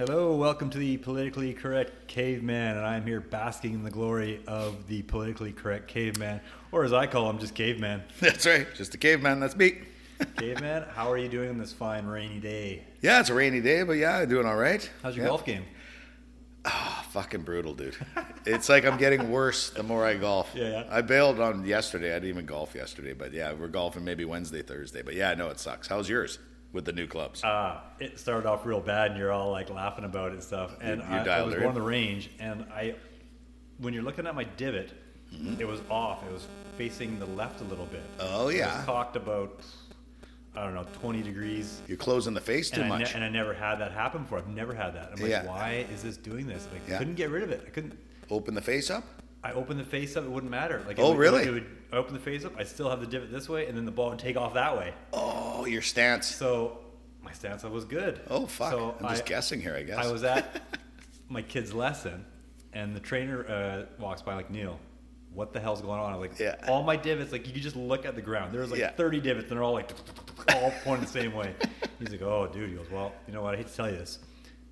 Hello, welcome to the politically correct caveman, and I'm here basking in the glory of the politically correct caveman, or as I call him, just caveman. That's right. Just a caveman. That's me. caveman, how are you doing on this fine rainy day? Yeah, it's a rainy day, but yeah, I'm doing all right. How's your Yeah. golf game? Ah, fucking brutal, dude. it's like I'm getting worse the more I golf. Yeah, yeah. I bailed on yesterday. I didn't even golf yesterday, but yeah, we're golfing maybe Wednesday, Thursday. But yeah, no, it sucks. How's yours with the new clubs? Uh, it started off real bad, and you're all like laughing about it and stuff. And you I, I was going in? the range, and I, when you're looking at my divot, Mm-hmm. it was off. It was facing the left a little bit. Oh, It yeah. was cocked about, I don't know, 20 degrees. You're closing the face too and I, ne- much. and I never had that happen before. I've never had that. I'm like, Yeah. why is this doing this? Like, I Yeah. couldn't get rid of it. I couldn't. Open the face up. I open the face up, it wouldn't matter. Like, Oh, would, really? It would, I open the face up, I still have the divot this way, and then the ball would take off that way. Oh, your stance. So my stance up was good. Oh fuck. So I'm just I- guessing here, I guess. I was at my kid's lesson, and the trainer uh, walks by like Neil. What the hell's going on? I'm like, Yeah. all my divots, like you could just look at the ground. There was like Yeah. 30 divots, and they're all like, all pointing the same way. He's like, oh, dude. He goes, well, you know what? I hate to tell you this.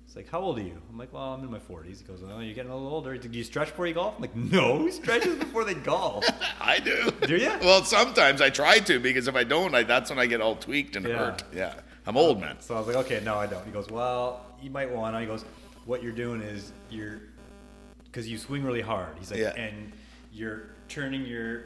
He's like, how old are you? I'm like, well, I'm in my 40s. He goes, oh, you're getting a little older. Do you stretch before you golf? I'm like, no, who stretches before they golf? I do. Do you? Well, sometimes I try to because if I don't, I, that's when I get all tweaked and Yeah. hurt. Yeah. I'm old, man. So I was like, okay, no, I don't. He goes, well, you might want to. He goes, what you're doing is you're, because you swing really hard. He's like, Yeah. and you're turning your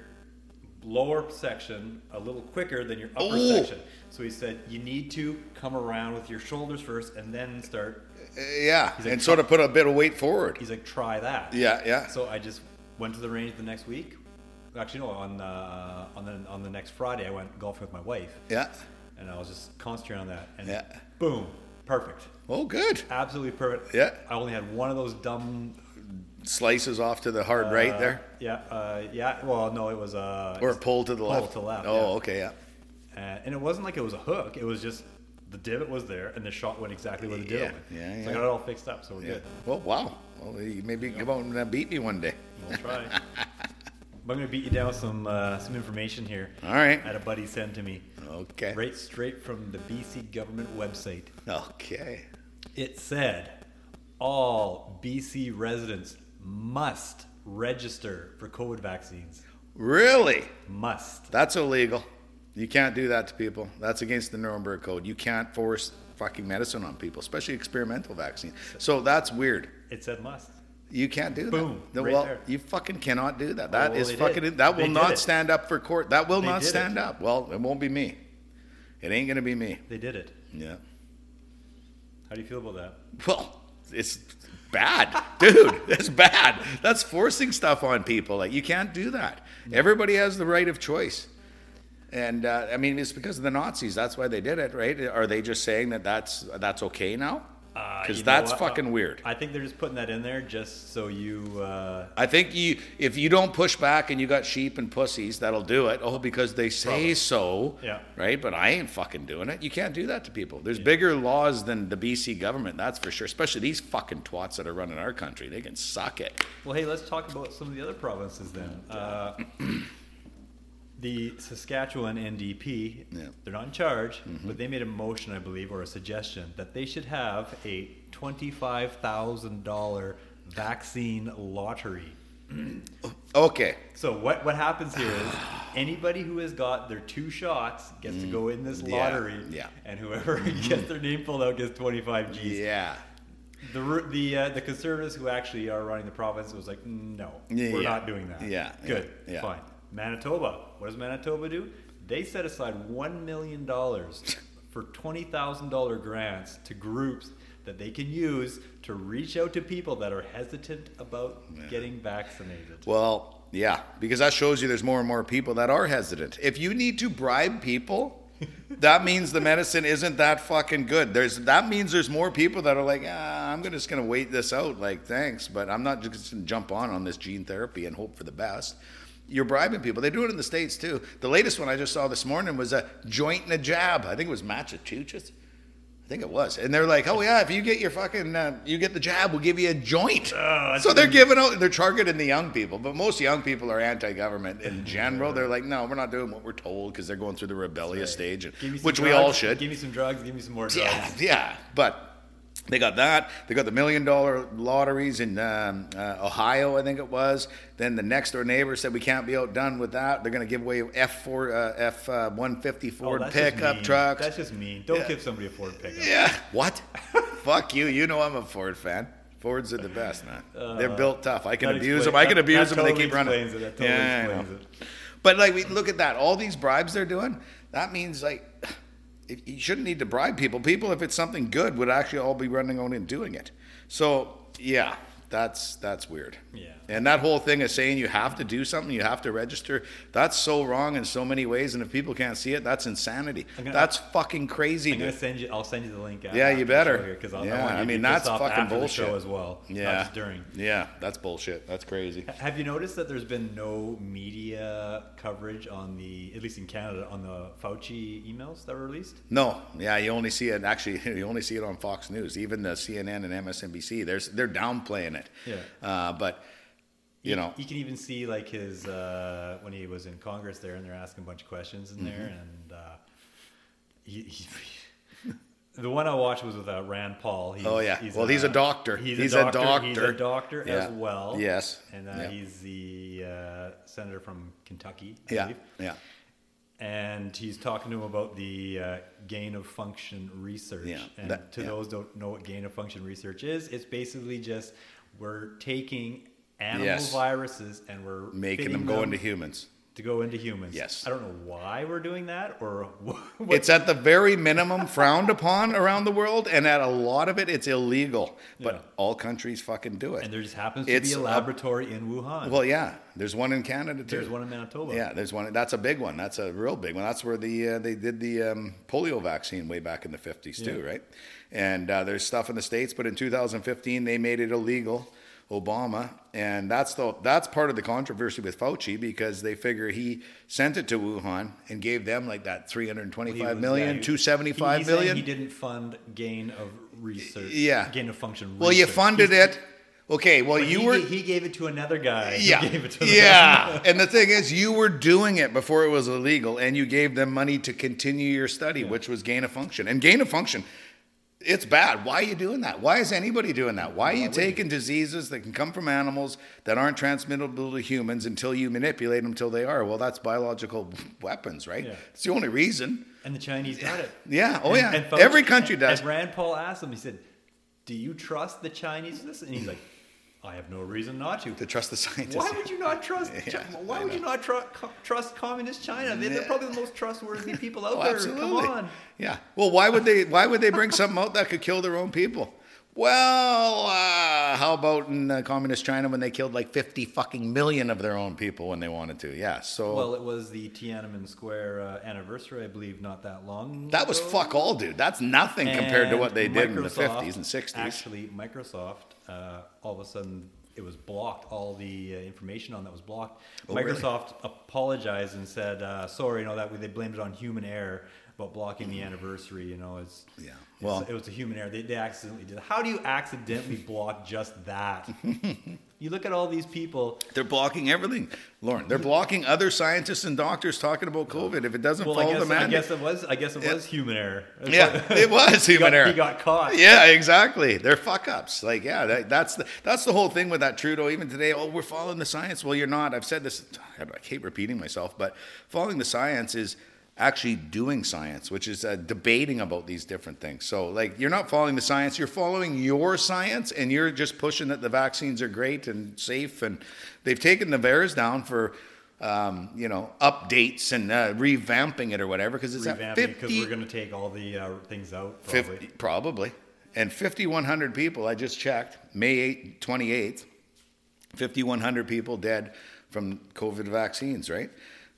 lower section a little quicker than your upper Oh. section. So he said, you need to come around with your shoulders first and then start. Uh, yeah. Like, and sort of put a bit of weight forward. He's like, try that. Yeah, yeah. So I just went to the range the next week. Actually, no, on uh, on the on the next Friday, I went golfing with my wife, Yeah. and I was just concentrating on that. And Yeah. boom, perfect. Oh, good. Absolutely perfect. Yeah. I only had one of those dumb. Slices off to the hard right uh, there, Yeah. Uh, yeah. Well, no, it was uh. or just pull to the pull left. to left. Oh, yeah. okay, yeah. Uh, and it wasn't like it was a hook. It was just the divot was there, and the shot went exactly where the divot Yeah, went. yeah, So yeah. I got it all fixed up, so we're Yeah. good. Well, wow. Well, you maybe come out and beat me one day. We'll try. but I'm gonna beat you down with some uh, some information here. All right. I had a buddy send to me, Okay. right straight from the BC government website. Okay. It said all BC residents must register for COVID vaccines. Really? Must. That's illegal. You can't do that to people. That's against the Nuremberg Code. You can't force fucking medicine on people, especially experimental vaccine. So that's weird. It said must. You can't do Boom, that. No, right well, there. you fucking cannot do that. That Oh, is they did. fucking. That will not stand up for court. That will They not stand it. up. Well, it won't be me. It ain't gonna be me. They did it. Yeah. How do you feel about that? Well, it's bad, dude. It's bad. That's forcing stuff on people. Like you can't do that. Everybody has the right of choice. And uh, I mean, it's because of the Nazis. That's why they did it, right? Are they just saying that that's that's okay now? Uh, Because know that's fucking Uh, weird. I think they're just putting that in there just so you. Uh, I think you, if you don't push back and you got sheep and pussies, that'll do it. Oh, because they say Probably. so. Yeah. Right. But I ain't fucking doing it. You can't do that to people. There's bigger laws than the BC government. That's for sure. Especially these fucking twats that are running our country. They can suck it. well, hey, let's talk about some of the other provinces then. The Saskatchewan NDP, Yeah. they're not in charge, but they made a motion, I believe, or a suggestion that they should have a twenty-five thousand dollar vaccine lottery. Okay. So what what happens here is anybody who has got their two shots gets to go in this Mm. Yeah, lottery, yeah. and whoever gets their name pulled out gets twenty five G's. Yeah. The the uh, the conservatives who actually are running the province was like, no, Yeah, we're not doing that. Yeah, good, fine. Manitoba, what does Manitoba do? They set aside one million dollars for twenty thousand dollar grants to groups that they can use to reach out to people that are hesitant about getting vaccinated. Well, yeah, because that shows you there's more and more people that are hesitant. If you need to bribe people, that means the medicine isn't that fucking good. There's that means there's more people that are like, ah, I'm gonna- just gonna wait this out. Like, thanks, but I'm not just gonna jump on on this gene therapy and hope for the best. You're bribing people. They do it in the states too. The latest one I just saw this morning was a joint and a jab. I think it was Massachusetts. I think it was, and they're like, "Oh yeah, if you get your fucking, uh, you get the jab, we'll give you a joint." that's so they're giving out, they're targeting the young people, but most young people are anti-government in general. They're like, "No, we're not doing what we're told," because they're going through the rebellious stage, and, Give me some which we all should. Give me some drugs. Give me some more drugs. Yeah, yeah, but They got that. They got the million dollar lotteries in um, uh, Ohio, I think it was. Then the next door neighbor said we can't be outdone with that. They're going to give away F four uh, F one fifty Ford Oh, pickup mean. trucks. That's just mean. Don't Yeah. give somebody a Ford pickup. Yeah. What? Fuck you. You know I'm a Ford fan. Fords are the best, man. They're built tough. I can Uh, abuse explain- them. I can that- abuse that them, and they keep running. it. That totally yeah, I know. explains it. But like, we look at that. All these bribes they're doing. That means like, it, you shouldn't need to bribe people. People, if it's something good, would actually all be running on and doing it. So yeah, that's that's weird. Yeah. And that whole thing of saying you have to do something, you have to register, that's so wrong in so many ways. And if people can't see it, that's insanity. Gonna- that's fucking crazy. I'm gonna send you. I'll send you the link. Yeah, you better. Here because I, Yeah, you I mean, that's fucking bullshit. as well. Yeah. During. Yeah, that's bullshit. That's crazy. Have you noticed that there's been no media coverage on the, at least in Canada, on the Fauci emails that were released? No, yeah, you only see it. Actually, you only see it on Fox News. Even the CNN and MSNBC, there's they're downplaying it. Yeah. Uh, but you know, you can even see like his uh, when he was in Congress there, and they're asking a bunch of questions in there, Mm-hmm. and uh, he, he, the one I watched was with uh, Rand Paul. He's, Oh, yeah. Well, he's a doctor. He's, He's a a doctor. He's a doctor. doctor Yeah. as well. Yes. and uh, Yeah. he's the uh, senator from Kentucky. I yeah, believe. yeah, and he's talking to him about the uh, gain of function research. Yeah, and that- to yeah. those don't know what gain of function research is, it's basically just we're taking animal Yes. viruses and we're making them go into humans. to go into humans. Yes. I don't know why we're doing that or what. It's at the very minimum frowned upon around the world, and at a lot of it, it's illegal. But Yeah. all countries fucking do it. and there just happens to It's be a a- laboratory in Wuhan. well, yeah, there's one in Canada too. There's one in Manitoba. Yeah, there's one. That's a big one. That's a real big one. That's where the uh, they did the um, polio vaccine way back in the 50s too, right? And uh, there's stuff in the states, but in 2015 they made it illegal. Obama, and that's the that's part of the controversy with Fauci because they figure he sent it to Wuhan and gave them like that 325 He was- million, yeah, he- 275 he- million. He didn't fund gain of research. Yeah. Gain of function. well, you funded He's- it. Okay, well you he, were He gave it to another guy. yeah, Gave it to yeah. and the thing is, you were doing it before it was illegal, and you gave them money to continue your study, which was gain of function. And gain of function, it's bad. Why are you doing that? Why is anybody doing that? Why are you taking diseases that can come from animals that aren't transmittable to humans until you manipulate them till they are? Well, that's biological weapons, right? Yeah. It's the only reason. And the Chinese got it. Yeah. Oh And- yeah. and Fauci- Every country does. And Rand Paul asked him, he said, Do you trust the Chinese this? And he's like, I have no reason not to. to trust the scientists. Why would you not trust? Yeah, Why I would you not trust communist China? They're, they're probably the most trustworthy people out Oh, there. absolutely. Come on. Yeah. Well, why would they? Why would they bring something out that could kill their own people? Well, uh, how about in uh, communist China when they killed like fifty fucking million of their own people when they wanted to? Yeah. So Well, it was the Tiananmen Square uh, anniversary, I believe, not that long. that was fuck all, dude. That's nothing compared to what they did in the fifties and sixties. Actually, Microsoft, uh, all of a sudden, it was blocked. All the uh, information on that was blocked. Oh, really? Microsoft apologized and said, uh, "Sorry, you know that they blamed it on human error about blocking the anniversary. You know, it's Yeah. it's- Well- it was a human error. They, they accidentally did. it. How do you accidentally block just that? you look at all these people. They're blocking everything, Lorne. They're blocking other scientists and doctors talking about COVID. If it doesn't Well, I follow guess, the I guess it was. I guess it was human error. yeah, it was human got, error. He got caught. Yeah, exactly. They're fuck ups. Like, yeah, that, that's the that's the whole thing with that Trudeau. Even today, oh, we're following the science. Well, you're not. I've said this. I hate repeating myself, but following the science is actually doing science, which is uh, debating about these different things. So, like, you're not following the science. You're following your science, and you're just pushing that the vaccines are great and safe. And they've taken the VAERS down for. Um, you know, updates and uh, revamping it or whatever because it's Revamping 50, because we're going to take all the uh, things out. Probably. 50, probably. And 5,100 people, I just checked, May 8, 28th, 5,100 people dead from COVID vaccines, right?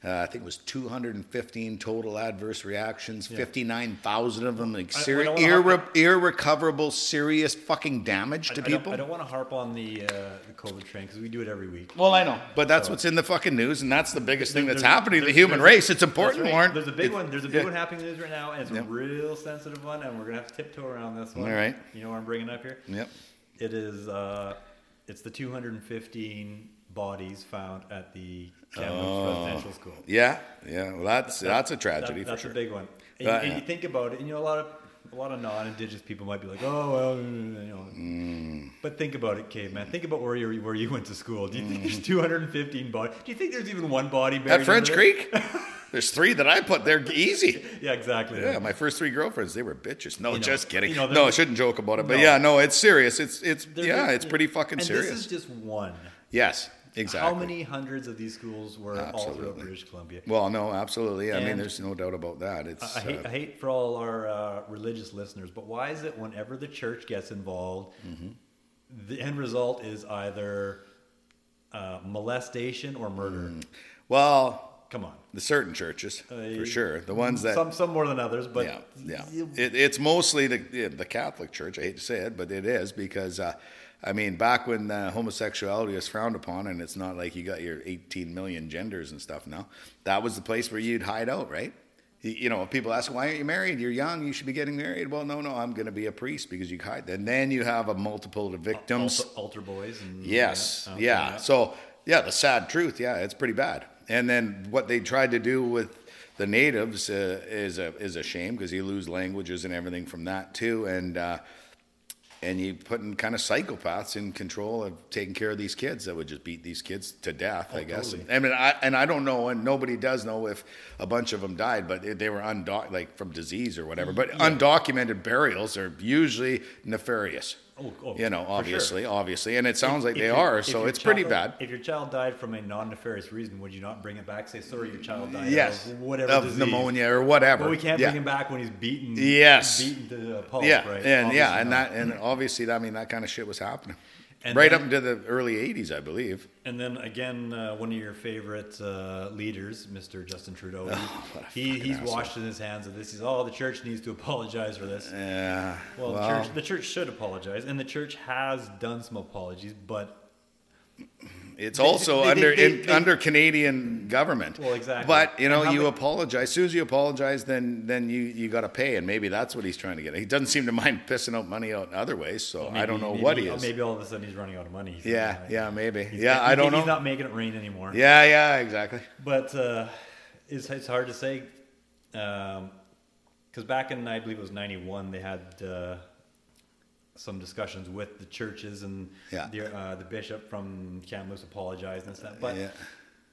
Uh, I think it was 215 total adverse reactions, 59,000 of them, like seri- irre- irrecoverable, serious fucking damage to I, I people. don't, I don't want to harp on the uh, the COVID train because we do it every week. well, I know, but that's what's in the fucking news, and that's the biggest thing that's happening to the human race. It's important, right. Lorne. There's a big one. There's a big yeah. one happening in the news right now, and it's a real sensitive one, and we're gonna have to tiptoe around this one. All right. You know what I'm bringing up here? Yep. It is. Uh, it's the 215 bodies found at the Kamloops Oh. Residential School. Yeah, yeah. Well, that's that's a tragedy That- that's sure. a big one. And, Uh, and yeah. you think about it, and you know a lot of a lot of non-indigenous people might be like, oh well, you know. Mm. But think about it, caveman. Think about where you where you went to school. Do you think Mm. there's 215 body? Do you think there's even one body buried At French there? Creek, there's three that I put. They're easy. Yeah, exactly. Yeah, my first three girlfriends, they were bitches. No, You know, just kidding. you know, no, I shouldn't joke about it. But No. yeah, no, it's serious. It's it's yeah, it's pretty fucking and serious. This is just one. yes, exactly. How many hundreds of these schools were all throughout British Columbia? Well, no, absolutely. I mean, there's no doubt about that. It's I hate, uh, I hate for all our uh, religious listeners, but why is it whenever the church gets involved, Mm-hmm. the end result is either uh, molestation or murder? Mm. well, Come on. the certain churches Uh, for sure. The ones that some some more than others, but yeah, yeah. It, it's mostly the the Catholic Church. I hate to say it, but it is because uh, I mean, back when uh, homosexuality was frowned upon, and it's not like you got your 18 million genders and stuff now. That was the place where you'd hide out, right? You, you know, people ask, "Why aren't you married? You're young. You should be getting married." Well, no, no, I'm going to be a priest because you hide. And then you have a multiple of victims. altar, altar boys and Yes. okay, yeah. So, yeah, the sad truth. Yeah, it's pretty bad. And then what they tried to do with the natives uh, is a is a shame because you lose languages and everything from that too. And uh, and you putting kind of psychopaths in control of taking care of these kids that would just beat these kids to death. I oh, guess. totally. I mean, I and I don't know, and nobody does know if a bunch of them died, but they were undoc like from disease or whatever. Mm, but undocumented burials are usually nefarious. Oh, oh, you know, for sure. obviously, obviously, and it sounds like If they your- are. So it's pretty bad. If your child died from a non-nefarious reason, would you not bring it back? Say, sorry, your child died Yes, of whatever of disease. pneumonia or whatever. But we can't yeah. bring him back when he's beaten. Yes. beaten to a pulp. Yeah, right? and yeah, Obviously and not. that, and obviously, I mean, that kind of shit was happening And right then- up into the early '80s, I believe. And then again, uh, one of your favorite uh, leaders, Mr. Justin Trudeau, a he, he's asshole. washed in his hands of this. He's, oh, the church needs to apologize for this. Yeah. Well, well, the church, the church should apologize, and the church has done some apologies, but it's also they- under they- in, they- under Canadian government. Well, exactly. But you know, you ma- apologize. As soon as you apologize, then then you you got to pay, and maybe that's what he's trying to get. He doesn't seem to mind pissing out money out in other ways. So I don't know maybe, what he is. Maybe all of a sudden he's running out of money. Yeah, like, yeah, maybe. he's- Yeah, he- I don't know. He's not making it rain anymore. Yeah, yeah, exactly. But uh, it's, it's hard to say. Because back in, I believe it was 91, they had uh, some discussions with the churches and Yeah. the, uh, the bishop from Kamloops apologized and stuff. But Yeah.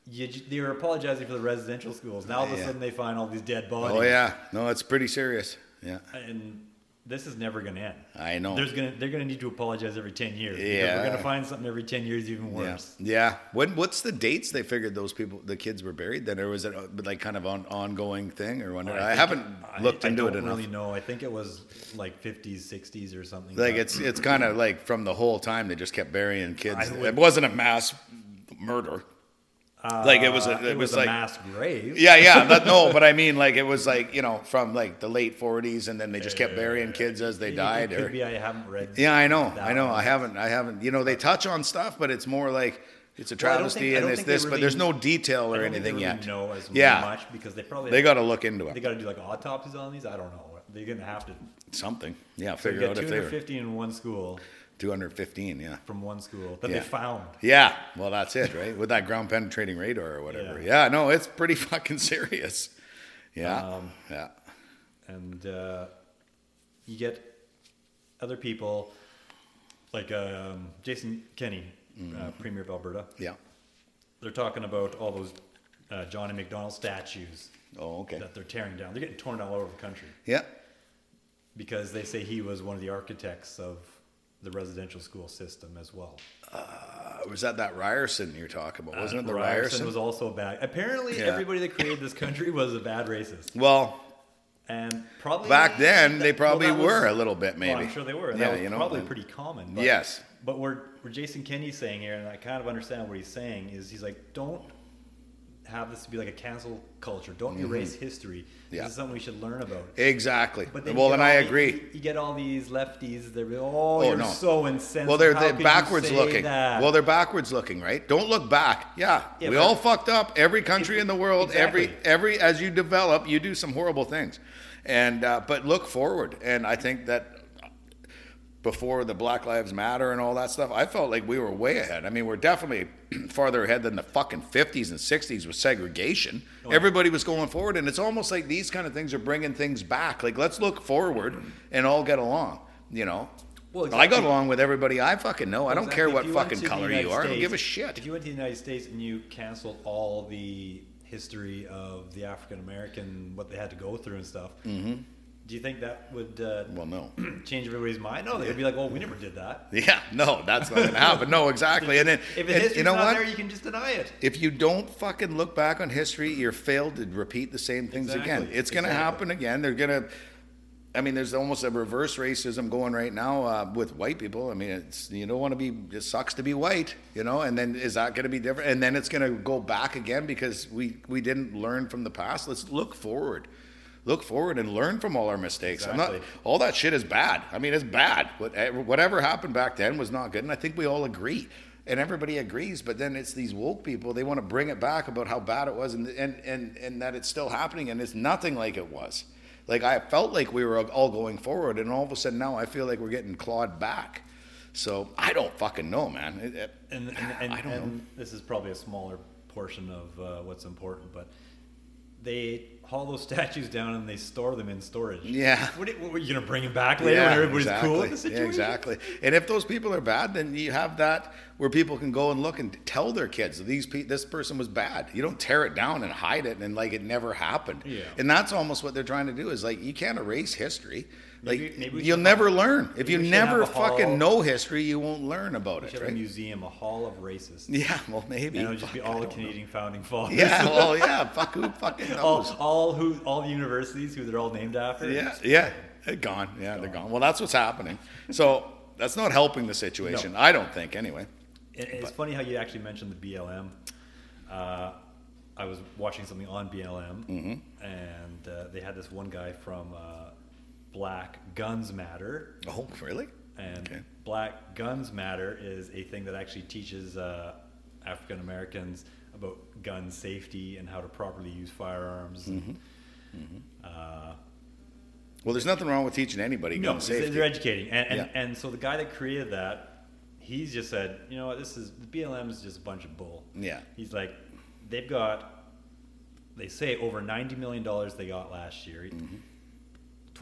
you, they were apologizing for the residential schools. Now all of a Yeah. sudden they find all these dead bodies. Oh yeah, no, it's pretty serious. Yeah, And this is never going to end. I know. There's gonna, they're going to need to apologize every 10 years. Yeah. We're going to find something every 10 years even Yeah, worse. yeah. When what's the dates they figured those people, the kids were buried? Then or was it uh, like kind of an ongoing thing or whatever? I, think- haven't I- looked I into it I don't enough. really know. I think it was like 50s, 60s or something. Like it's it's kind of like from the whole time they just kept burying kids. Would- it wasn't a mass murder. Like it was a, Uh, it, was, like a mass grave. yeah yeah that, no but I mean like it was like you know from like the late 40s and then they just kept burying kids as they died It or be I haven't read. yeah I know I know one. I haven't I haven't you know they touch on stuff but it's more like it's a Well, travesty think- and it's this but there's no detail or don't think they anything really yet. Know as Yeah. much because they probably They got to look into it. they got to do like autopsies on these. I don't know. They're gonna have to Something. Yeah, so figure get out if they were 250 in one school 215. Yeah. from one school that Yeah. they found. Yeah. Well, that's it, right? With that ground penetrating radar or whatever. Yeah. Yeah. no, it's pretty fucking serious. Yeah. Um, yeah. and uh, you get other people like um, Jason Kenney, Mm-hmm. uh, Premier of Alberta. Yeah. They're talking about all those uh, John A. Macdonald statues Oh, okay. that they're tearing down. They're getting torn down all over the country Yeah. because they say he was one of the architects of the residential school system as well. Uh, was that that Ryerson you're talking about? Wasn't Uh, it the Ryerson Ryerson? was also bad. Apparently, Yeah. everybody that created this country was a bad racist, well, and probably back then they probably well, were was- a little bit, maybe. Well, I'm sure they were. Yeah, that was you know, probably pretty common. But, Yes. But where, where Jason Kenney's saying here, and I kind of understand what he's saying, is he's like, don't have this to be like a cancel culture. Don't erase history. Mm-hmm. Yeah. This is something we should learn about. Exactly. But then well, and I all the- agree. you get all these lefties. They're oh, Oh, you're no. so insensitive. Well, they're, they're backwards looking. that? Well, they're backwards looking, right? Don't look back. Yeah, Yeah, we all fucked up. Every country in the world, every every as you develop, you do some horrible things, and uh, but look forward. And I think that before the Black Lives Matter and all that stuff, I felt like we were way ahead. I mean, we're definitely farther ahead than the fucking 50s and 60s with segregation. Everybody was going forward, and it's almost like these kind of things are bringing things back. Like, let's look forward and all get along, you know? Well, I got along with everybody I fucking know. I don't Exactly. care what fucking color you are. I don't give a shit. If you went to the United States and you canceled all the history of the African American, what they had to go through and stuff, Mm-hmm. Do you think that would uh, Well, no. change everybody's mind? No, they'd be like, "Well, we never did that." Yeah, no, that's not gonna happen. No, exactly. And then, If the history's you know not what? there, you can just deny it. if you don't fucking look back on history, you're failed to repeat the same things again. It's going to exactly. happen again. They're to. I mean, there's almost a reverse racism going right now uh, with white people. I mean, it's you don't want to be. It sucks to be white, you know. And then is that going to be different? And then it's going to go back again because we we didn't learn from the past. Let's look forward. Look forward and learn from all our mistakes. I'm not. All that shit is bad. I mean, it's bad. What- eh, Whatever happened back then was not good, and I think we all agree. And everybody agrees, but then it's these woke people. They want to bring it back about how bad it was, and and and, and that it's still happening, and it's nothing like it was. Like I felt like we were all going forward, and all of a sudden now I feel like we're getting clawed back. So I don't fucking know, man. It- it- And, and, and, I don't know. this is probably a smaller portion of uh, what's important, but they haul those statues down and they store them in storage. Yeah. What, are- what, you gonna bring them back later when everybody's cool with the Yeah, situation? exactly. And if those people are bad, then you have that where people can go and look and tell their kids these pe- this person was bad. You don't tear it down and hide it and like it never happened. Yeah. And that's almost what they're trying to do is like you can't erase history. Like Maybe- maybe you'll never have- learn. If you never a hall- fucking know history, you won't learn about it, have a museum, a hall of racists. Yeah, well maybe. And it would just be all the don't know. Canadian founding fathers. Yeah, well, yeah. Fuck who fucking all, knows. all who, all the universities who they're all named after. Yeah, yeah, they're gone. Yeah, they're gone. Well, that's what's happening. So that's not helping the situation. I don't think, anyway. And it's funny how you actually mentioned the BLM. Uh, I was watching something on BLM, Mm-hmm. and uh, they had this one guy from uh, Black Guns Matter, Oh, really? and Okay. Black Guns Matter is a thing that actually teaches uh, African Americans about gun safety and how to properly use firearms. and, Mm-hmm. Uh, Well, there's nothing wrong with teaching anybody no, gun safety. they're educating, and and, Yeah. and so the guy that created that, he's just said, you know what, this is the BLM is just a bunch of bull. Yeah. He's like, they've got, they say over ninety million dollars they got last year. Mm-hmm.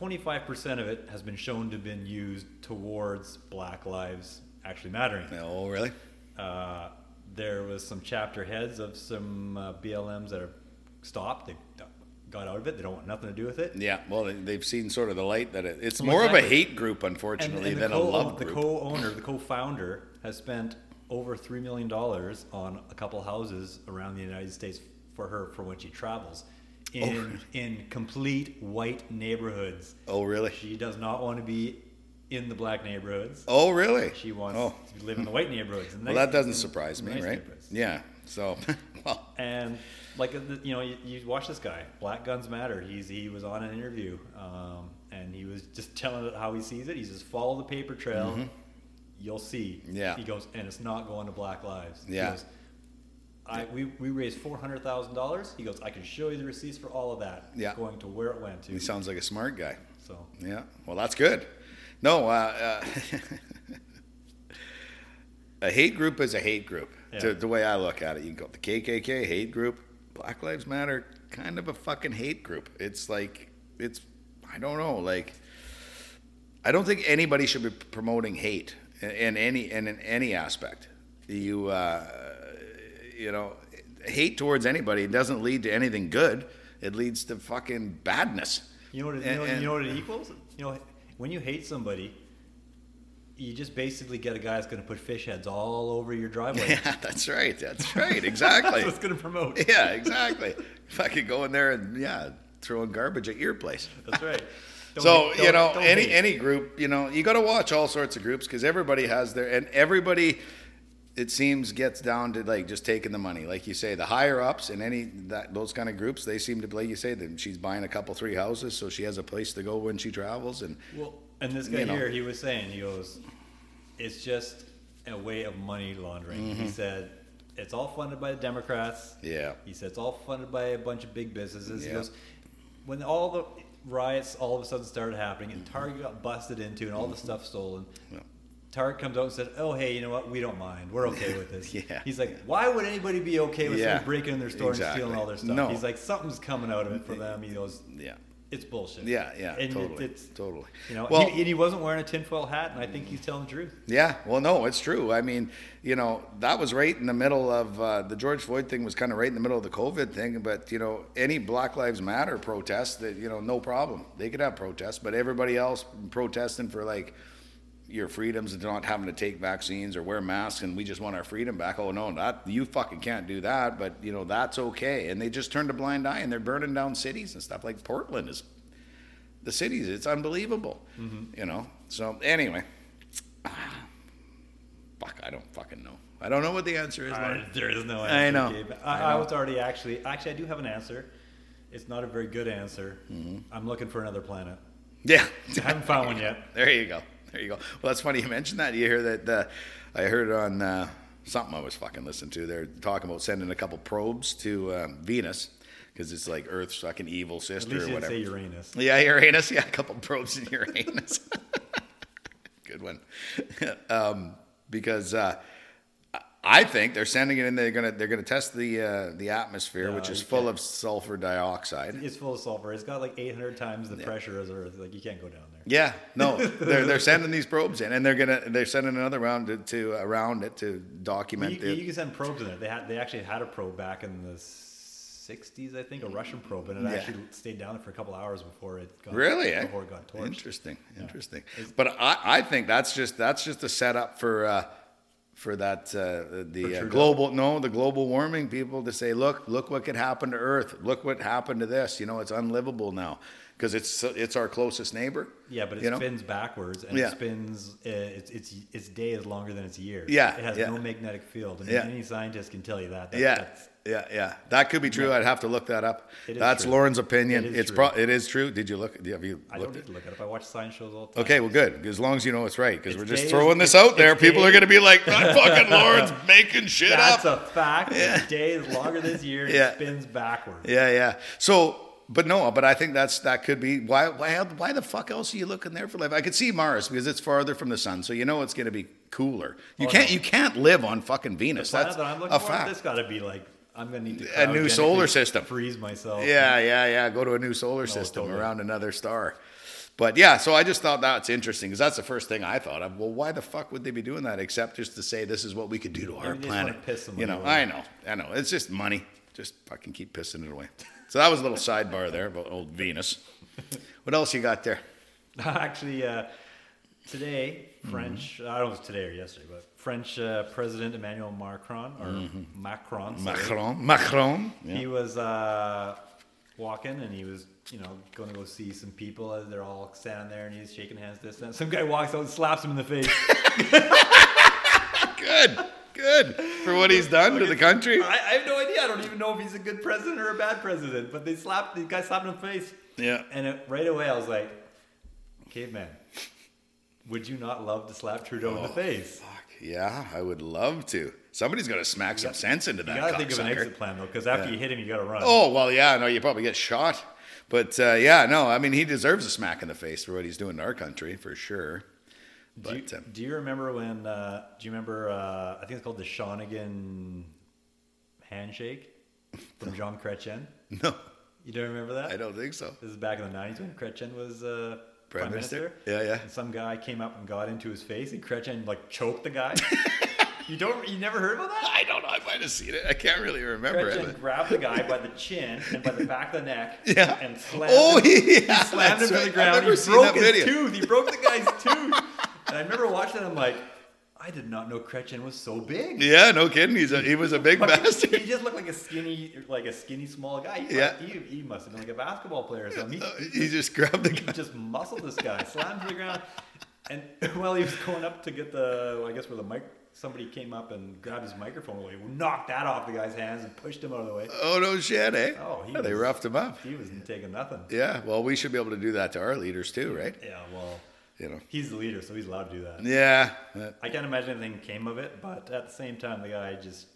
25 percent of it has been shown to have been used towards Black Lives actually mattering. Oh, really? Uh, there was some chapter heads of some uh, BLMs that are stopped. They got out of it. They don't want nothing to do with it. Yeah. Well, they- they've seen sort of the light that it, it's Well, more of a hate group, unfortunately, the than a love group. The co-owner, the co-founder, has spent over three million dollars on a couple houses around the United States for her for when she travels, in in complete white neighborhoods. oh, really? She does not want to be in the black neighborhoods. Oh, really? She wants Oh. to live in the white neighborhoods. and Well, that doesn't surprise me, nice right? Yeah. So, well, And like you know, you, you watch this guy, Black Guns Matter. He's he was on an interview, um, and he was just telling it how he sees it. He says, "Follow the paper trail, you'll see." Mm-hmm. Yeah. He goes, and it's not going to Black Lives. Yeah. goes, I, we, we raised four hundred thousand dollars. He goes, I can show you the receipts for all of that. Yeah. Going to where it went to. he sounds like a smart guy. so Yeah. Well, that's good. No, uh, uh, a hate group is a hate group. Yeah. To, the way I look at it, you can go the KKK hate group, Black Lives Matter, kind of a fucking hate group. It's like it's I don't know, like I don't think anybody should be promoting hate in, in any in, in any aspect. You uh, you know, hate towards anybody doesn't lead to anything good. It leads to fucking badness. you know what it, you, know, and- you know what it equals? You know, when you hate somebody, you just basically get a guy that's going to put fish heads all over your driveway. Yeah, that's right. That's right. Exactly. That's what's going to promote. yeah, exactly. If I could go in there and yeah, throwing garbage at your place. That's right. Don't so hate- you know, any hate. any group, you know, you got to watch all sorts of groups because everybody has their and everybody. It seems gets down to like just taking the money, like you say, the higher ups and any that those kind of groups. They seem to, like you say, that she's buying a couple three houses, so she has a place to go when she travels, and Well, and this guy You know. here, he was saying, he goes, it's just a way of money laundering. Mm-hmm. He said, it's all funded by the Democrats. yeah, He said, it's all funded by a bunch of big businesses. He goes, when all the, riots all of a sudden started happening, and Target got busted into, and all the stuff stolen. Yeah. Target comes out and says, "Oh, hey, you know what? We don't mind. We're okay with this." Yeah. He's like, "Why would anybody be okay with Yeah. somebody breaking in their store Exactly. and stealing all their stuff?" No. He's like, "Something's coming out of it for them." He goes, Yeah. "It's bullshit." Yeah, yeah, and it- totally, it's totally. you know, well, he, and he wasn't wearing a tinfoil hat, and I think he's telling the truth. yeah, well, no, it's true. I mean, you know, that was right in the middle of uh, the George Floyd thing was kind of right in the middle of the COVID thing. But you know, any Black Lives Matter protest, that you know, no problem, they could have protests. But everybody else protesting for like your freedoms and not having to take vaccines or wear masks and we just want our freedom back. Oh no, that you fucking can't do that. But you know that's okay. And they just turned a blind eye and they're burning down cities and stuff. Like Portland is the cities. It's unbelievable. You know. So anyway, fuck, I don't fucking know. I don't know what the answer is. Lorne. there is no answer. I know. Gabe. I I, I know. was already actually. Actually, I do have an answer. It's not a very good answer. Mm-hmm. I'm looking for another planet. Yeah. I haven't found one yet. There you go. There you go. Well, that's funny you mentioned that. You hear that? Uh, I heard on uh, something I was fucking listening to. They're talking about sending a couple probes to um, Venus because it's like Earth's fucking evil At sister least or whatever. say Uranus. Yeah, Uranus. Yeah, a couple probes in Uranus. Good one. um, because uh, I think they're sending it in. They're gonna they're gonna test the uh, the atmosphere, Yeah, which is full can't- of sulfur dioxide. It's full of sulfur. It's got like 800 times the pressure as Earth. Like you can't go down there. Yeah, no, they're they're sending these probes in, and they're gonna they're sending another round to, to around it to document You, you can send probes in it. They had they actually had a probe back in the 60s, I think, a Russian probe, and it Yeah. actually stayed down there for a couple hours before it got Really? Eh? before it got torched. Interesting, interesting. But I, I think that's just that's just a setup for uh, for that uh, the uh, global no the global warming people to say look look what could happen to Earth look what happened to this you know it's unlivable now because it's it's our closest neighbor. Yeah, but it you know? spins backwards, and Yeah. it spins. Uh, its its its day is longer than its year. Yeah, it has yeah. no magnetic field. I mean, Yeah. any scientist can tell you that. that Yeah, that's, yeah, yeah. That could be true. I'd have to look that up. That's true. Lorne's opinion. It is it's true. pro- it is true. Did you look? Have you I looked don't at need to look it up. I watch science shows all the time. Okay, well, good. As long as you know it's right, because we're just days- throwing this out there. People are going to be like, "That fucking Lorne's making shit That's up." That's a fact. Yeah. Day is longer this year. Yeah. It spins backwards. yeah, yeah. So, but no, but I think that's that could be why. Why? Why the fuck else are you looking there for life? I could see Mars because it's farther from the sun, so you know it's going to be cooler. You Oh, can't. no. You can't live on fucking Venus. That's that I'm looking a for, fact. this got to be like I'm gonna need to A new solar system. Freeze myself. Yeah, yeah, yeah. Go to a new solar system totally. around another star. But yeah, so I just thought that's interesting because that's the first thing I thought of. Well, why the fuck would they be doing that except just to say this is what we could do to our Maybe they wanna planet? you know, away. I know, I know. It's just money. Just fucking keep pissing it away. So that was a little sidebar there about old Venus. What else you got there? Actually, uh, today Mm-hmm. French. I don't know if it's today or yesterday, but French uh, President Emmanuel Macron or Macron. sorry, Mm-hmm. Macron. Macron. He was uh, walking and he was, you know, going to go see some people as they're all standing there and he's shaking hands. This and some guy walks out and slaps him in the face. Good. Good. For what he's done to the country. I, I have no idea. I don't even know if he's a good president or a bad president. But they slapped the guy slapped him in the face. Yeah. And it, right away I was like, caveman, would you not love to slap Trudeau in the face? Fuck. Yeah, I would love to. Somebody's got to smack some sense into that. You that. gotta think of an exit plan though, because after Yeah. you hit him, you gotta run. Oh well, yeah, no, you probably get shot, but uh, yeah, no, I mean he deserves a smack in the face for what he's doing to our country for sure. do, you, But um, do you remember when? Uh, do you remember? Uh, I think it's called the Shawinigan handshake from Jean Chrétien. no, You don't remember that? I don't think so. This is back in the '90s when Chrétien was uh, Prime prime, Minister? minister. Yeah, yeah. And some guy came up and got into his face, and Chrétien like choked the guy. you don't? You never heard about that? I don't know. I might have seen it. I can't really remember Chrétien it. grabbed the guy by the chin and by the back of the neck Yeah. and slammed Oh, him, yeah, he slammed him to right. the I've ground. never he seen broke that his video. tooth. He broke the guy's tooth. And I remember watching it. I'm like, I did not know Chrétien was so big. Yeah, no kidding. He's a, he was a big bastard. He just looked like a skinny, like a skinny small guy. He, Yeah. must, he, he must have been like a basketball player or something. He, He just grabbed the guy. just muscled this guy, slammed to the ground, and while he was going up to get the, I guess where the mic, somebody came up and grabbed his microphone away, knocked that off the guy's hands and pushed him out of the way. Oh no shit, eh? Oh, he Yeah, they roughed him up. He wasn't taking nothing. Yeah, well, we should be able to do that to our leaders too, right? Yeah, well, You know. he's the leader, so he's allowed to do that. Yeah. I can't imagine anything came of it, but at the same time, the guy just,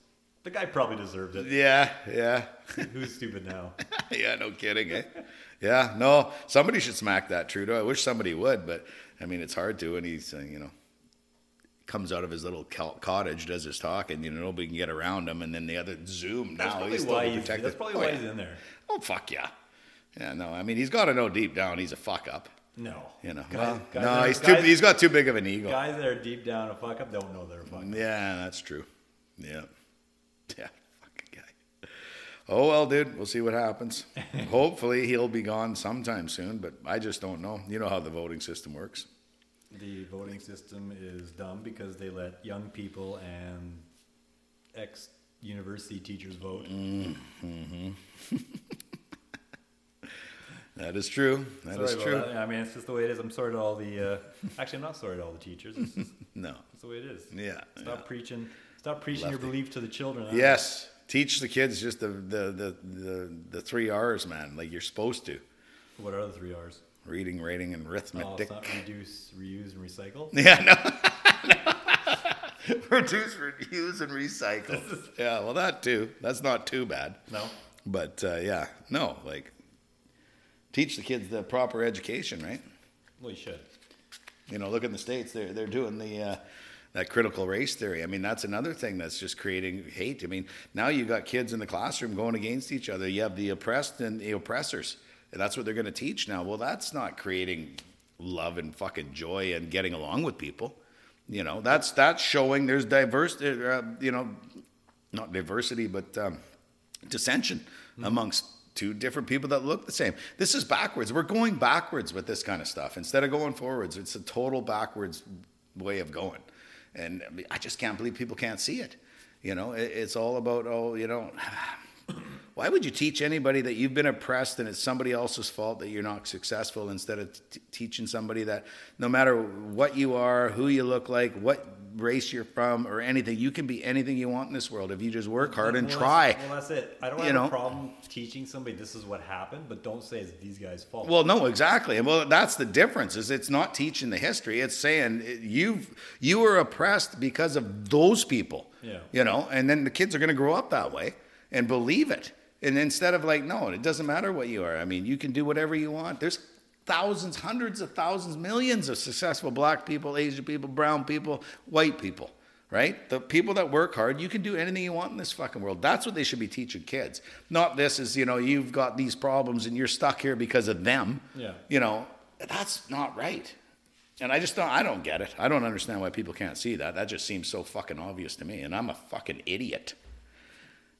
the guy probably deserved it. Yeah, yeah. Who's stupid now? yeah, no kidding, eh? Yeah, no, somebody should smack that Trudeau. I wish somebody would, but I mean, it's hard to. And he's, uh, you know, comes out of his little co- cottage, does his talk, and you know nobody can get around him. And then the other Zoom That's now he's still why he's, that's probably oh, why yeah. he's in there. Oh fuck yeah, yeah. No, I mean he's got to know deep down he's a fuck up. No. You know, Guys- well, guys no, that- he's too. He's got too big of an ego. Guys that are deep down a fuck up don't know they're a fuck up. Yeah, that's true. Yeah. Yeah, fucking guy. Oh well, dude. We'll see what happens. Hopefully he'll be gone sometime soon, but I just don't know. You know how the voting system works. The voting system is dumb because they let young people and ex university teachers vote. Mm-hmm. That is true. That Sorry is true. that. I mean, it's just the way it is. I'm sorry to all the. Uh, actually, I'm not sorry to all the teachers. It's just No. it's the way it is. Yeah. Stop preaching. Stop preaching your belief to the children. huh? Yes. Teach the kids just the, the, the, the, the three R's, man, like you're supposed to. What are the three R's? Reading, rating, and Oh, arithmetic. not reduce, reuse, and recycle. Yeah, no. Reduce, reuse, and recycle. yeah, well, that too. That's not too bad. No. But uh, yeah, no, like teach the kids the proper education, right? Well, you should. You know, look in the states; they're they're doing the uh, that critical race theory. I mean, that's another thing that's just creating hate. I mean, now you've got kids in the classroom going against each other. You have the oppressed and the oppressors, and that's what they're going to teach now. Well, that's not creating love and fucking joy and getting along with people. You know, that's that's showing there's diverse, uh, you know, not diversity, but um, dissension amongst two different people that look the same. This is backwards. We're going backwards with this kind of stuff instead of going forwards. It's a total backwards way of going, and I, mean, I just can't believe people can't see it. You know, it, it's all about oh, you know. Why would you teach anybody that you've been oppressed and it's somebody else's fault that you're not successful instead of t- teaching somebody that no matter what you are, who you look like, what race you're from, or anything, you can be anything you want in this world if you just work hard and Well, try. That's, well, that's it. I don't You have know? a problem teaching somebody this is what happened, but don't say it's these guys' fault. Well, no, exactly. And well, that's the difference. Is it's not teaching the history. It's saying you've you were oppressed because of those people. Yeah. You know, and then the kids are going to grow up that way and believe it. And instead of like, no, it doesn't matter what you are. I mean, you can do whatever you want. There's thousands, hundreds of thousands, millions of successful black people, Asian people, brown people, white people. Right? The people that work hard, you can do anything you want in this fucking world. That's what they should be teaching kids. Not this is, you know, you've got these problems and you're stuck here because of them. Yeah. You know, that's not right. And I just don't I don't get it. I don't understand why people can't see that. That just seems so fucking obvious to me. And I'm a fucking idiot.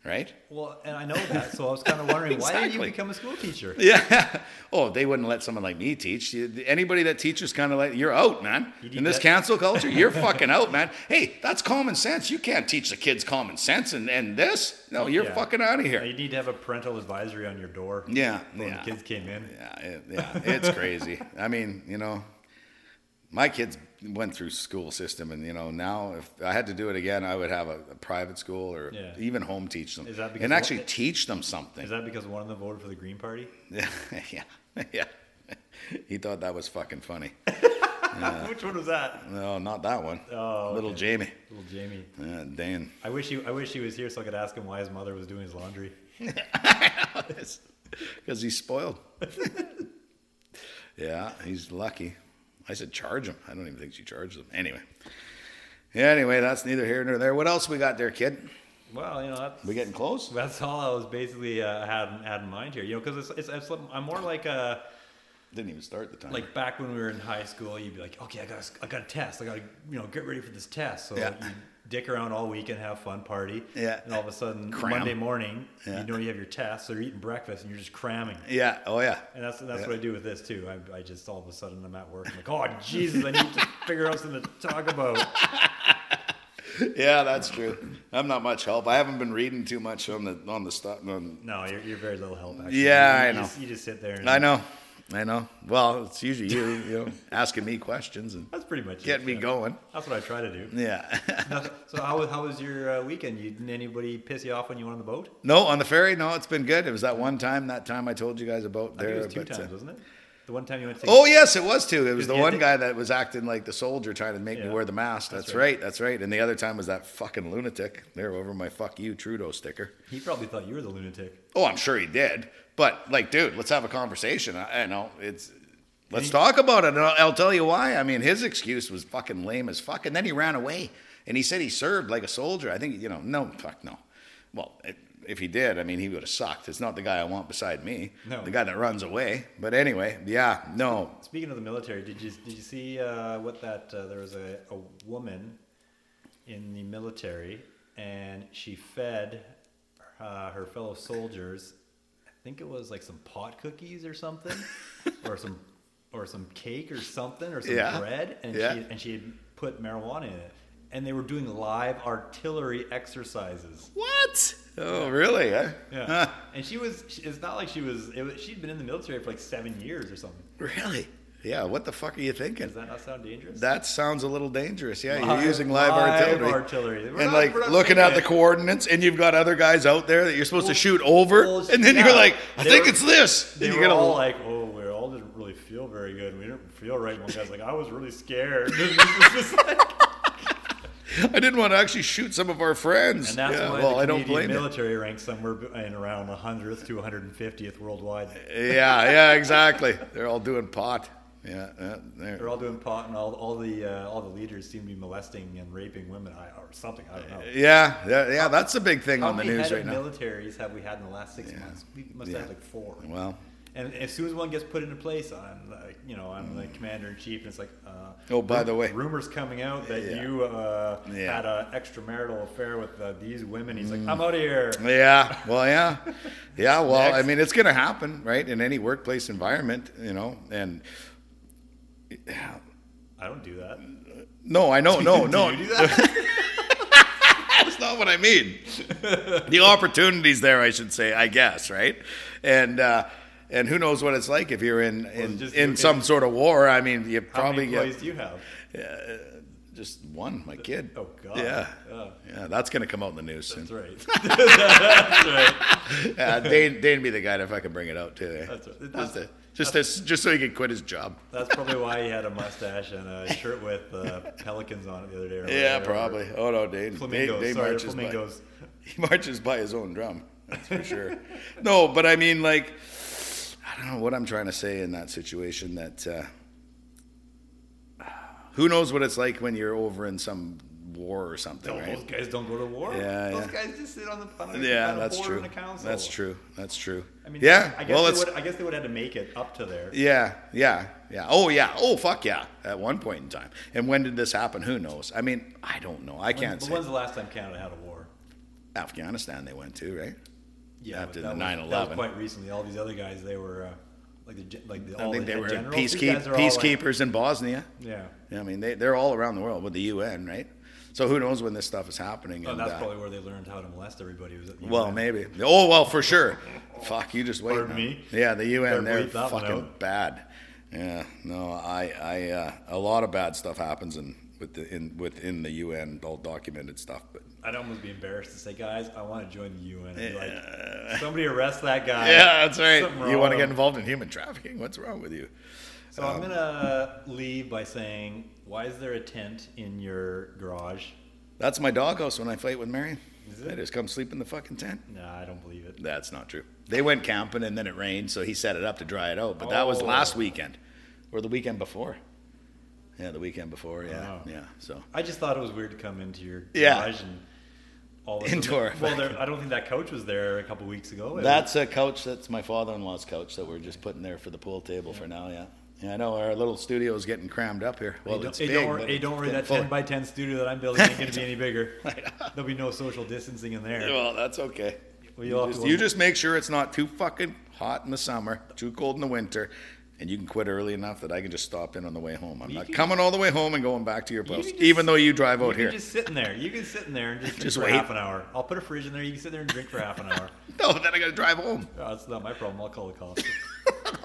Right? Well, and I know that, so I was kind of wondering why did you become a school teacher? Yeah. Oh, they wouldn't let someone like me teach. Anybody that teaches kind of like you're out, man. You In this that- cancel culture, you're fucking out, man. Hey, that's common sense. You can't teach the kids common sense and, and this. No, you're Yeah. fucking out of here. You need to have a parental advisory on your door. Yeah, When yeah. the kids came in. Yeah, it, yeah, it's crazy. I mean, you know, my kids went through school system, and you know, now if I had to do it again, I would have a, a private school or Yeah. even home teach them, Is that because and actually teach them something. Is that because one of them voted for the Green Party? Yeah, yeah, yeah. He thought that was fucking funny. Which one was that? No, not that one. Oh, Little okay. Jamie. Little Jamie. Yeah, Dan. I wish he I wish he was here so I could ask him why his mother was doing his laundry. Because he's spoiled. yeah, he's lucky. I said charge them. I don't even think she charged them. Anyway. Yeah, anyway, that's neither here nor there. What else we got there, kid? Well, you know that's We getting close? that's all I was basically uh, had had in mind here. You know, because it's, it's, it's I'm more like a Didn't even start the time. like back when we were in high school, you'd be like, okay, I got I got a test. I got to you know get ready for this test. So Yeah. you dick around all week and have fun, party. Yeah. And all of a sudden, Cram. Monday morning, Yeah. you know you have your test, so you're eating breakfast and you're just cramming. yeah. Oh, yeah. And that's that's Yeah. what I do with this too. I, I just all of a sudden I'm at work. I'm like, oh Jesus, I need to figure out something to talk about. Yeah, that's true. I'm not much help. I haven't been reading too much on the on the stuff. On, No, you're, you're very little help. Actually. Yeah, You- I know. Just, you just sit there. And I know. I know. Well, it's usually you, you know, asking me questions and That's pretty much it, getting me yeah. going. That's what I try to do. Yeah. So how, was- how was your uh, weekend? You didn't anybody piss you off when you went on the boat? no, on the ferry, no, it's been good. It was that one time, that time I told you guys about there. it was two but, uh, times, wasn't it? The one time you went to. Oh yes, it was too. It was the one to- guy that was acting like the soldier, trying to make me wear the mask. that's That's, right. right. That's right. And the other time was that fucking lunatic there over my "fuck you" Trudeau sticker. He probably thought you were the lunatic. Oh, I'm sure he did. But like, dude, let's have a conversation. I, I know it's. Let's talk about it, and I'll, I'll tell you why. I mean, his excuse was fucking lame as fuck, and then he ran away, and he said he served like a soldier. I think you know, no, fuck no. Well, it, if he did, I mean, he would have sucked. It's not the guy I want beside me. No. The guy that runs away. But anyway, yeah, no. Speaking of the military, did you did you see uh, what that uh, there was a, a woman in the military and she fed uh, her fellow soldiers. I think it was like some pot cookies or something, or some or some cake or something or some Yeah. bread, and Yeah. she and she had put marijuana in it, and they were doing live artillery exercises. What? Oh, really? eh? Yeah, and she was. It's not like she was. It was she'd been in the military for like seven years or something. Really? Yeah. What the fuck are you thinking? Does that not sound dangerous? That sounds a little dangerous. Yeah, Live- you're using live, live artillery. artillery. And not- like looking at the coordinates, and you've got other guys out there that you're supposed to shoot over, well, and then yeah. you're like, I think were- it's this. They And you were all like, "Oh, we all didn't really feel very good. We didn't feel right." One guy's like, "I was really scared." This was just like- I didn't want to actually shoot some of our friends. and that's yeah, why well, the I don't blame military ranks somewhere in around the hundredth to 150th worldwide. Yeah, yeah, exactly. They're all doing pot. Yeah, yeah they're- They're all doing pot, and all, all the uh, all the leaders seem to be molesting and raping women, I, or something. I don't know. yeah, yeah, yeah. That's a big thing How on the many news right now. militaries have we had in the last six months? We must Yeah. have like four. Well, And as soon as one gets put into place, I'm like, you know, I'm the commander in chief, and it's like, uh, Oh, by the way. rumors coming out that Yeah. you uh, Yeah. had an extramarital affair with uh, these women. He's Mm. like, I'm out of here. Yeah, well, yeah, yeah. Well, I mean, it's going to happen, right? In any workplace environment, you know. And I don't do that. no, I know, no, no, do that? that's not what I mean. the opportunities there, I should say, I guess, right? And uh, and who knows what it's like if you're in in, just- in some sort of war? I mean, you How probably many employees get do you have? just one, my kid. Oh God. Yeah. Oh, Yeah, that's going to come out in the news soon. that's right. that's right. Yeah, Dane, Dane be the guy to fucking bring it out too. That's right. That's, That's- just, to, just so he could quit his job. That's probably why he had a mustache and a shirt with uh, pelicans on it the other day. or Yeah, probably. Oh no, Dave. Dane, Flamingos. Dane Sorry, marches flamingos. by. He marches by his own drum. That's for sure. no, but I mean, like, I don't know what I'm trying to say in that situation. That uh, who knows what it's like when you're over in some war or something, No, right? those guys don't go to war. Yeah, those yeah. guys just sit on the on Yeah, the that's true. in the council. That's true. That's true. I mean, yeah. I guess well, they would. I guess they would have to make it up to there. Yeah, yeah, yeah. Oh, yeah. Oh, fuck yeah. At one point in time. And when did this happen? Who knows? I mean, I don't know. I When, can't but say. when's the last time Canada had a war? Afghanistan they went to, right? Yeah, After the 9/11. Quite recently. All these other guys, they were uh, like the like the, I all think the they were. Peacekeep, all like- peacekeepers in Bosnia. Yeah, yeah. I mean, they, they're all around the world with the UN, right? So who knows when this stuff is happening? Oh, and, that's uh, probably where they learned how to molest everybody. Was at the well, maybe. Oh, well, for sure. Fuck, you just wait. Pardon now. me? Yeah, the UN, they're bleep that one fucking bad. Yeah, no, I, I, uh, a lot of bad stuff happens in with the in within the UN, all documented stuff. But I'd almost be embarrassed to say, guys, I want to join the UN. And be like, somebody arrest that guy. yeah, that's right. You want to get involved in human trafficking? What's wrong with you? So I'm gonna leave by saying, why is there a tent in your garage? That's my doghouse when I fight with Mary. Is it? I just come sleep in the fucking tent. Nah, I don't believe it. That's not true. They went camping and then it rained, so he set it up to dry it out. But that was Oh. last weekend, or the weekend before. Yeah, the weekend before. Yeah, Oh. yeah. So I just thought it was weird to come into your Yeah. garage and all of a Into our Well, there, I don't think that couch was there a couple weeks ago. It that's a couch. That's my father-in-law's couch that we're just putting there for the pool table for now. Yeah. Yeah, I know our little studio is getting crammed up here. Well, hey, don't, it's hey, big. don't, worry, hey, don't worry, that full. 10 by 10 studio that I'm building ain't going to be any bigger. There'll be no social distancing in there. Well, that's okay. Well, you, just, you just make sure it's not too fucking hot in the summer, too cold in the winter, and you can quit early enough that I can just stop in on the way home. I'm You not can- coming all the way home and going back to your You post, can even though you drive You out can here. just sit in there. You can sit in there and just drink Just for wait. half an hour. I'll put a fridge in there. You can sit there and drink for half an hour. No, then I got to drive home. Oh, that's not my problem. I'll call the cops.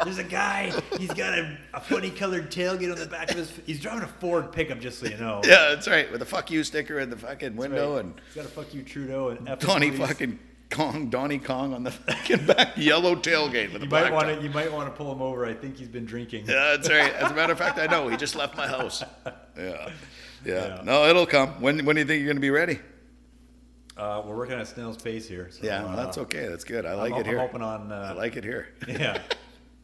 There's a guy. He's got a, a funny colored tailgate on the back of his. He's driving a Ford pickup, just so you know. Yeah, that's right. With a fuck you sticker in the fucking window right. and he's got a fuck you Trudeau and F police. fucking Kong, Donnie Kong on the fucking back yellow tailgate with You might want to. You might want to pull him over. I think he's been drinking. Yeah, that's right. As a matter of fact, I know he just left my house. Yeah. Yeah. Yeah. No, it'll come. When when do you think you're going to be ready? Uh, we're working at snail's pace here. So, Yeah, uh, that's okay. That's good. I like I'm, it here. I'm hoping on. Uh, I like it here. Yeah.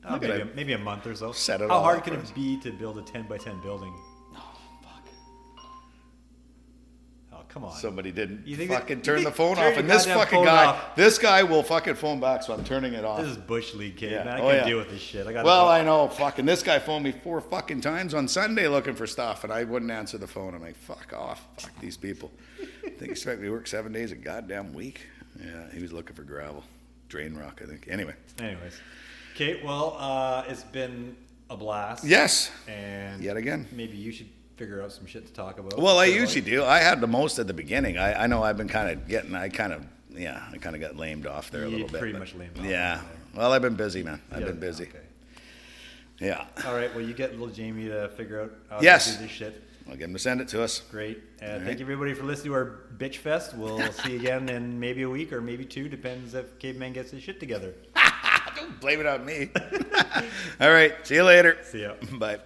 Uh, maybe, a, maybe a month or so. Set it How hard can for it be to build a 10 by 10 building? Oh, fuck. Oh, come on. Somebody didn't You think that- fucking you turn the phone turn off, and this fucking guy, off. this guy will fucking phone back, so I'm turning it off. This is Bush League kid, Yeah. man. I Oh, can't yeah. deal with this shit. I got. Well, I know, fucking this guy phoned me four fucking times on Sunday looking for stuff, and I wouldn't answer the phone. I'm like, fuck off, fuck these people. they expect me to work seven days a goddamn week. Yeah, he was looking for gravel, drain rock, I think. Anyway, Anyways, okay. Well, uh, it's been a blast. yes, And Yet again. maybe you should figure out some shit to talk about. Well, I usually like, do. I had the most at the beginning. I, I know I've been kind of getting. I kind of yeah. I kind of got lamed off there a You little bit. pretty much lamed off Yeah. Well, I've been busy, man. I've yeah, been busy. Okay. Yeah. All right. Well, you get little Jamie to figure out how Yes. to do this shit. I'll get him to send it to us. Great. Uh, right. Thank you everybody for listening to our bitch fest. We'll see you again in maybe a week or maybe two, depends if Caveman gets his shit together. Blame it on me. All right. See you later. See ya. Bye.